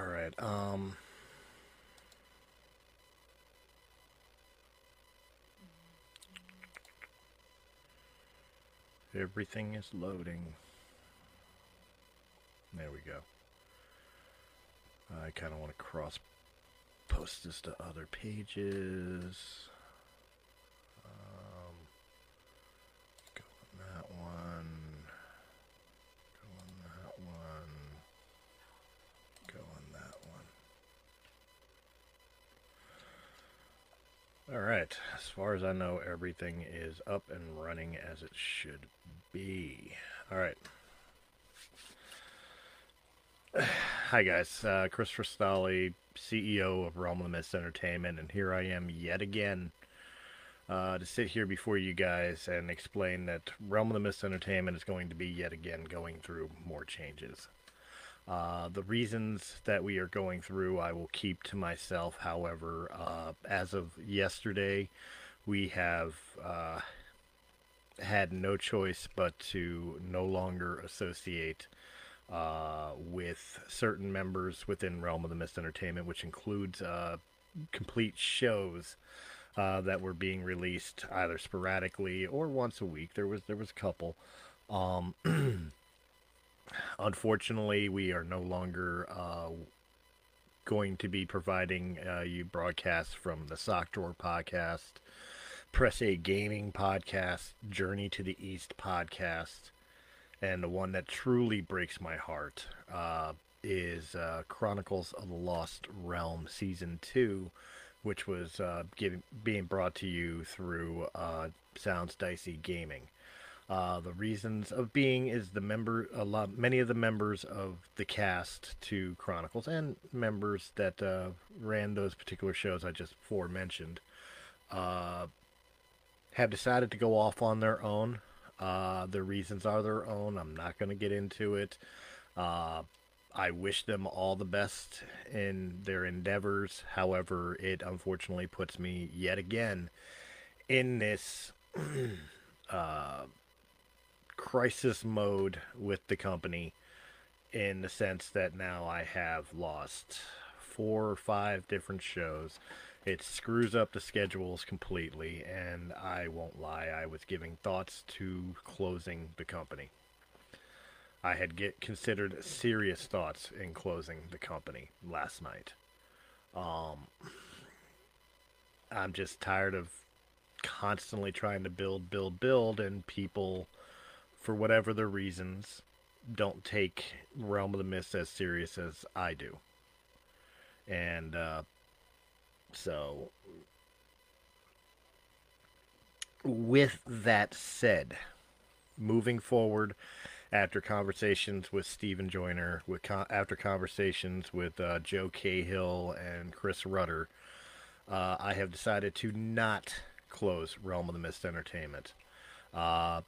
right. Um. Everything is loading. There we go. I kind of want to cross post this to other pages. Um, go on that one. Go on that one. Go on that one. All right. As far as I know, everything is up and running as it should be. All right. Hi guys, uh, Christopher Stolly, CEO of Realm of the Mist Entertainment, and here I am yet again uh, to sit here before you guys and explain that Realm of the Mist Entertainment is going to be yet again going through more changes. Uh, the reasons that we are going through, I will keep to myself. However, uh, as of yesterday, we have uh, had no choice but to no longer associate uh, with certain members within Realm of the Mist Entertainment, which includes uh, complete shows that were being released either sporadically or once a week. There was there was a couple. Um, unfortunately, we are no longer uh, going to be providing uh, you broadcasts from the Sock Drawer podcast, Press A Gaming podcast, Journey to the East podcast and the one that truly breaks my heart uh, is uh, Chronicles of the Lost Realm Season 2, which was uh, giving, being brought to you through uh, Sounds Dicey Gaming. Uh, the reasons of being is the member, a lot, many of the members of the cast to Chronicles and members that uh, ran those particular shows I just forementioned uh, have decided to go off on their own uh, the reasons are their own. I'm not going to get into it. Uh, I wish them all the best in their endeavors. However, it unfortunately puts me yet again in this uh, crisis mode with the company in the sense that now I have lost four or five different shows it screws up the schedules completely, and I won't lie, I was giving thoughts to closing the company. I had get considered serious thoughts in closing the company last night. Um, I'm just tired of constantly trying to build, build, build, and people, for whatever their reasons, don't take Realm of the Mist as serious as I do. And uh, so, with that said, moving forward, after conversations with Stephen Joyner, with con- after conversations with uh, Joe Cahill and Chris Rudder, uh, I have decided to not close Realm of the Mist Entertainment. Uh,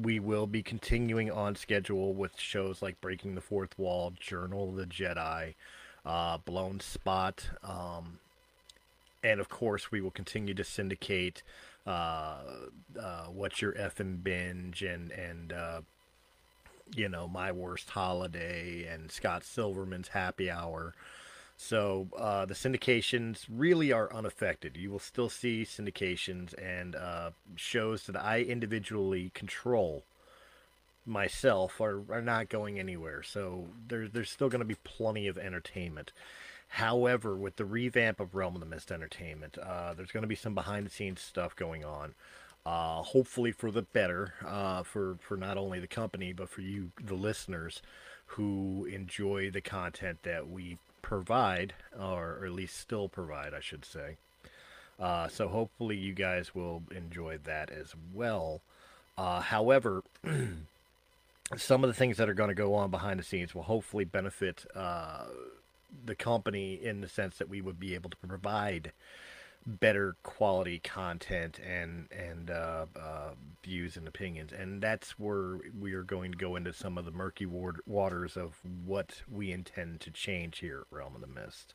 we will be continuing on schedule with shows like Breaking the Fourth Wall, Journal of the Jedi, uh, Blown Spot, um, and of course, we will continue to syndicate uh, uh, what's your effing binge and and uh, you know my worst holiday and Scott Silverman's happy hour. So uh, the syndications really are unaffected. You will still see syndications and uh, shows that I individually control myself are, are not going anywhere. So there's there's still going to be plenty of entertainment. However, with the revamp of Realm of the Mist Entertainment, uh, there's going to be some behind the scenes stuff going on. Uh, hopefully for the better, uh, for, for not only the company, but for you, the listeners, who enjoy the content that we provide, or, at least still provide, I should say. Uh, so hopefully you guys will enjoy that as well. Uh, however, some of the things that are going to go on behind the scenes will hopefully benefit uh, the company in the sense that we would be able to provide better quality content and and uh, uh, views and opinions, and that's where we are going to go into some of the murky waters of what we intend to change here at Realm of the Mist.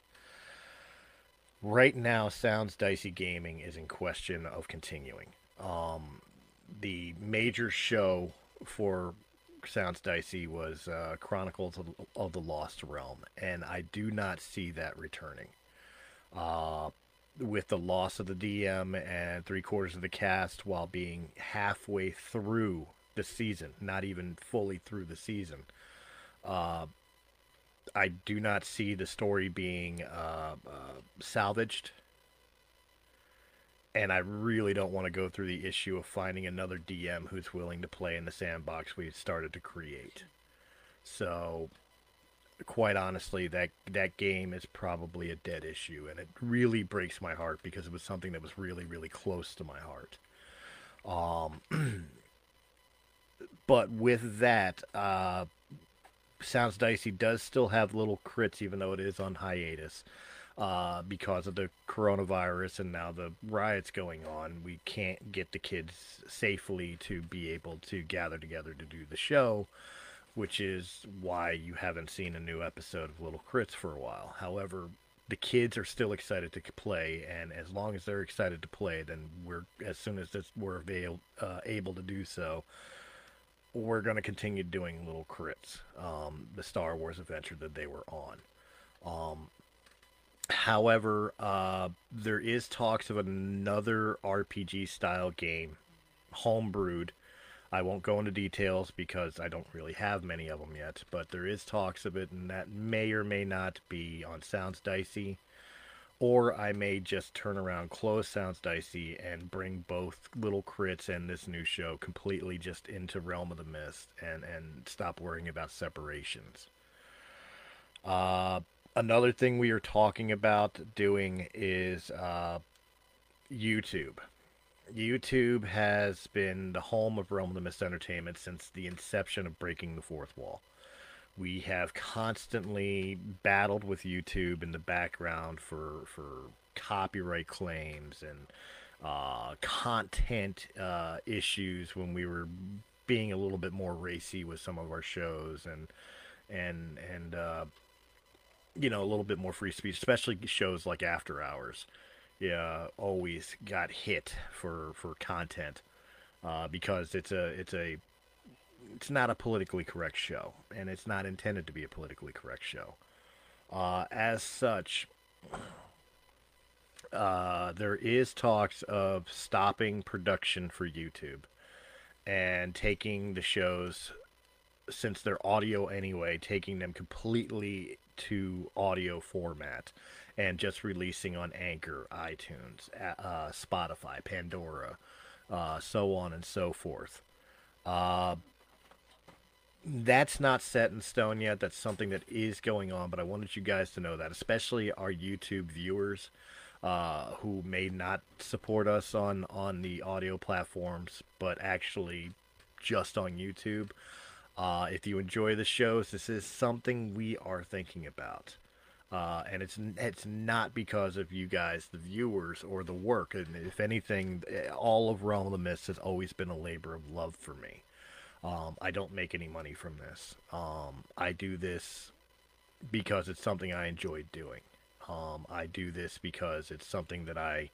Right now, Sounds Dicey Gaming is in question of continuing. Um, the major show for Sounds Dicey was uh, Chronicles of, of, the Lost Realm, and I do not see that returning. Uh, with the loss of the DM and three quarters of the cast while being halfway through the season, not even fully through the season, uh, I do not see the story being uh, uh, salvaged. And I really don't want to go through the issue of finding another DM who's willing to play in the sandbox we started to create. So, quite honestly, that that game is probably a dead issue, and it really breaks my heart because it was something that was really, really close to my heart. Um, but with that, uh, Sounds Dicey does still have little crits, even though it is on hiatus. Uh, because of the coronavirus and now the riots going on, we can't get the kids safely to be able to gather together to do the show, which is why you haven't seen a new episode of Little Crits for a while. However, the kids are still excited to play, and as long as they're excited to play, then we're as soon as this, we're avail, uh, able to do so, we're going to continue doing little crits, um, the Star Wars adventure that they were on. Um, however, uh, there is talks of another RPG style game, homebrewed. I won't go into details because I don't really have many of them yet, but there is talks of it, and that may or may not be on Sounds Dicey or I may just turn around, close Sounds Dicey, and bring both Little Crits and this new show completely just into Realm of the Mist and, and stop worrying about separations. Uh, another thing we are talking about doing is uh, YouTube. YouTube has been the home of Realm of the Mist Entertainment since the inception of Breaking the Fourth Wall. We have constantly battled with YouTube in the background for for copyright claims and uh, content uh, issues when we were being a little bit more racy with some of our shows and and and uh, you know a little bit more free speech, especially shows like After Hours. Yeah, always got hit for for content uh, because it's a it's a it's not a politically correct show, and it's not intended to be a politically correct show. Uh, as such, uh, there is talks of stopping production for YouTube and taking the shows, since they're audio anyway, taking them completely to audio format and just releasing on Anchor, iTunes, uh, Spotify, Pandora, uh, so on and so forth. Uh, that's not set in stone yet. That's something that is going on, but I wanted you guys to know that, especially our YouTube viewers uh, who may not support us on on the audio platforms, but actually just on YouTube. Uh, if you enjoy the shows, this is something we are thinking about. Uh, and it's it's not because of you guys, the viewers, or the work. And if anything, all of Realm of the Mist has always been a labor of love for me. Um, I don't make any money from this. Um, I do this because it's something I enjoy doing. Um, I do this because it's something that I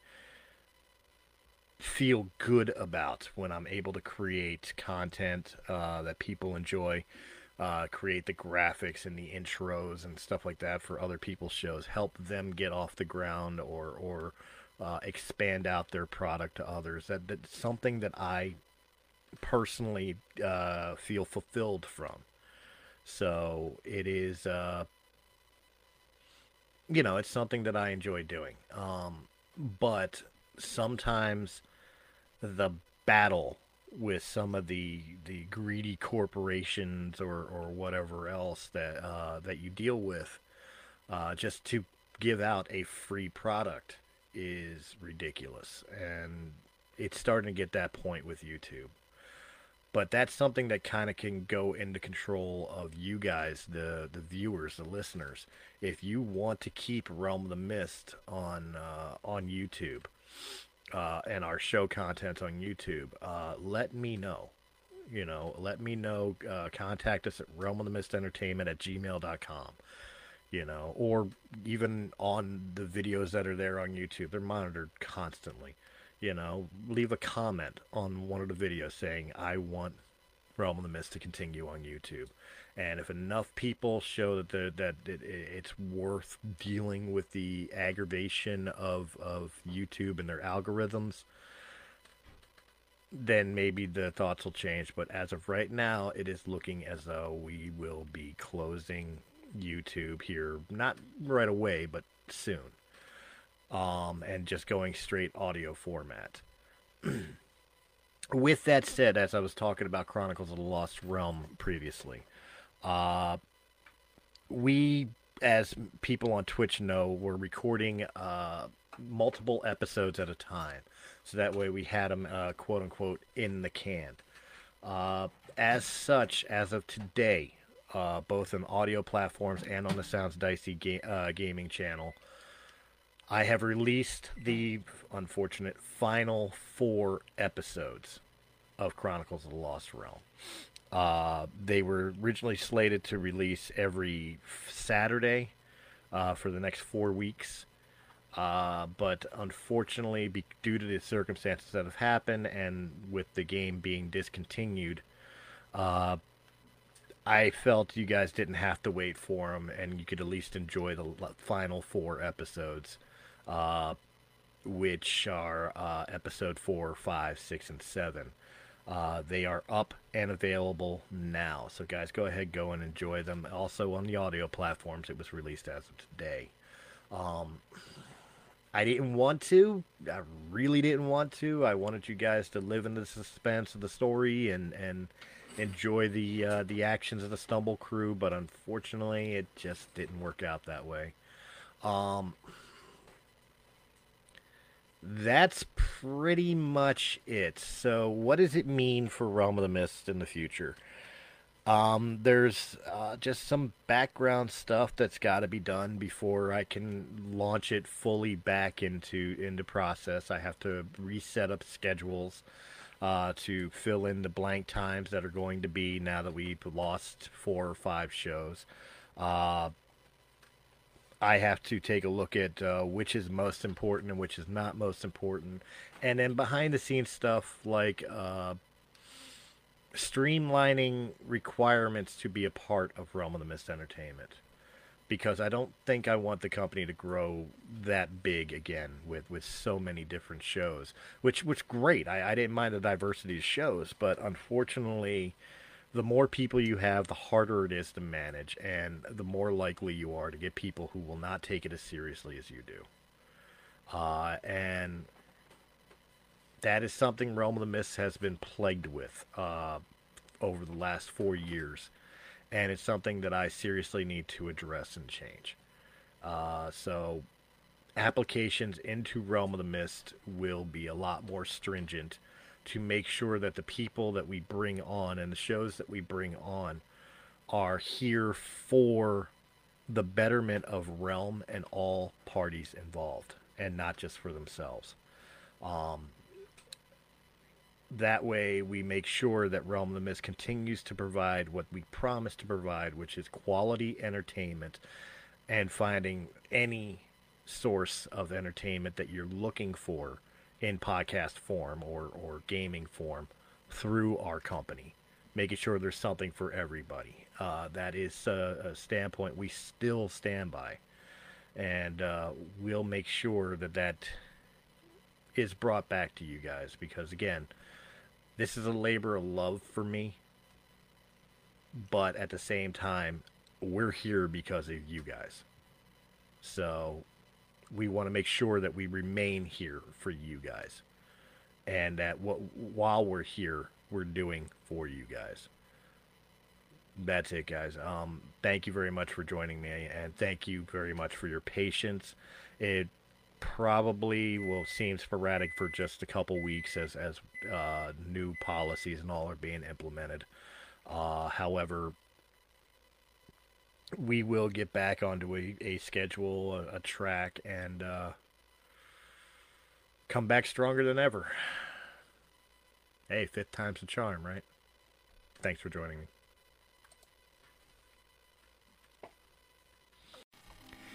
feel good about when I'm able to create content uh, that people enjoy, uh, create the graphics and the intros and stuff like that for other people's shows, help them get off the ground or or uh, expand out their product to others. That that's something that I personally uh, feel fulfilled from. So it is, uh, you know, it's something that I enjoy doing. Um, but sometimes the battle with some of the the greedy corporations or, or whatever else that uh, that you deal with, uh, just to give out a free product is ridiculous, and it's starting to get that point with YouTube. But that's something that kind of can go into control of you guys the the viewers the listeners. If you want to keep realm of the mist on uh, on youtube uh, and our show content on youtube uh, let me know you know let me know uh, contact us at realm of the mist entertainment at gmail.com you know or even on the videos that are there on youtube they're monitored constantly you know, leave a comment on one of the videos saying, I want Realm of the Mist to continue on YouTube. And if enough people show that the, that it, it's worth dealing with the aggravation of of YouTube and their algorithms, then maybe the thoughts will change. But as of right now, it is looking as though we will be closing YouTube here, not right away, but soon. Um, and just going straight audio format. With that said, as I was talking about Chronicles of the Lost Realm previously, uh, we, as people on Twitch know, we're recording uh, multiple episodes at a time. So that way we had them, uh, quote unquote, in the can. Uh, as such, as of today, uh, both on audio platforms and on the Sounds Dicey ga- uh, gaming channel, I have released the unfortunate final four episodes of Chronicles of the Lost Realm. Uh, they were originally slated to release every Saturday uh, for the next four weeks. Uh, but unfortunately, be- due to the circumstances that have happened and with the game being discontinued, uh, I felt you guys didn't have to wait for them and you could at least enjoy the final four episodes, uh, which are uh, episode four, five, six, and seven. Uh, they are up and available now. So, guys, go ahead, go and enjoy them. Also, on the audio platforms, it was released as of today. Um, I didn't want to. I really didn't want to. I wanted you guys to live in the suspense of the story and, and enjoy the uh, the actions of the Stumble crew, but unfortunately, it just didn't work out that way. Um, that's pretty much it. So, what does it mean for Realm of the Mist in the future? Um, there's uh, just some background stuff that's got to be done before I can launch it fully back into into process. I have to reset up schedules uh, to fill in the blank times that are going to be now that we've lost four or five shows. Uh, I have to take a look at uh, which is most important and which is not most important. And then behind the scenes stuff like uh, streamlining requirements to be a part of Realm of the Mist Entertainment. Because I don't think I want the company to grow that big again with, with so many different shows. Which which great. I, I didn't mind the diversity of shows, but unfortunately the more people you have, the harder it is to manage, and the more likely you are to get people who will not take it as seriously as you do. Uh, and that is something Realm of the Mist has been plagued with uh, over the last four years, and it's something that I seriously need to address and change. Uh, so, applications into Realm of the Mist will be a lot more stringent to make sure that the people that we bring on and the shows that we bring on are here for the betterment of Realm and all parties involved, and not just for themselves. Um, that way, we make sure that Realm of the Mist continues to provide what we promised to provide, which is quality entertainment and finding any source of entertainment that you're looking for in podcast form or, or gaming form through our company, making sure there's something for everybody. Uh, that is a, a, standpoint we still stand by. And uh, we'll make sure that that is brought back to you guys because, again, this is a labor of love for me. But at the same time, we're here because of you guys. So we want to make sure that we remain here for you guys, and that what while we're here, we're doing for you guys. That's it, guys. Um, thank you very much for joining me, and thank you very much for your patience. It probably will seem sporadic for just a couple weeks as as uh, new policies and all are being implemented. Uh, however, we will get back onto a, a schedule, a, a track, and uh, come back stronger than ever. Hey, fifth time's a charm, right? Thanks for joining me.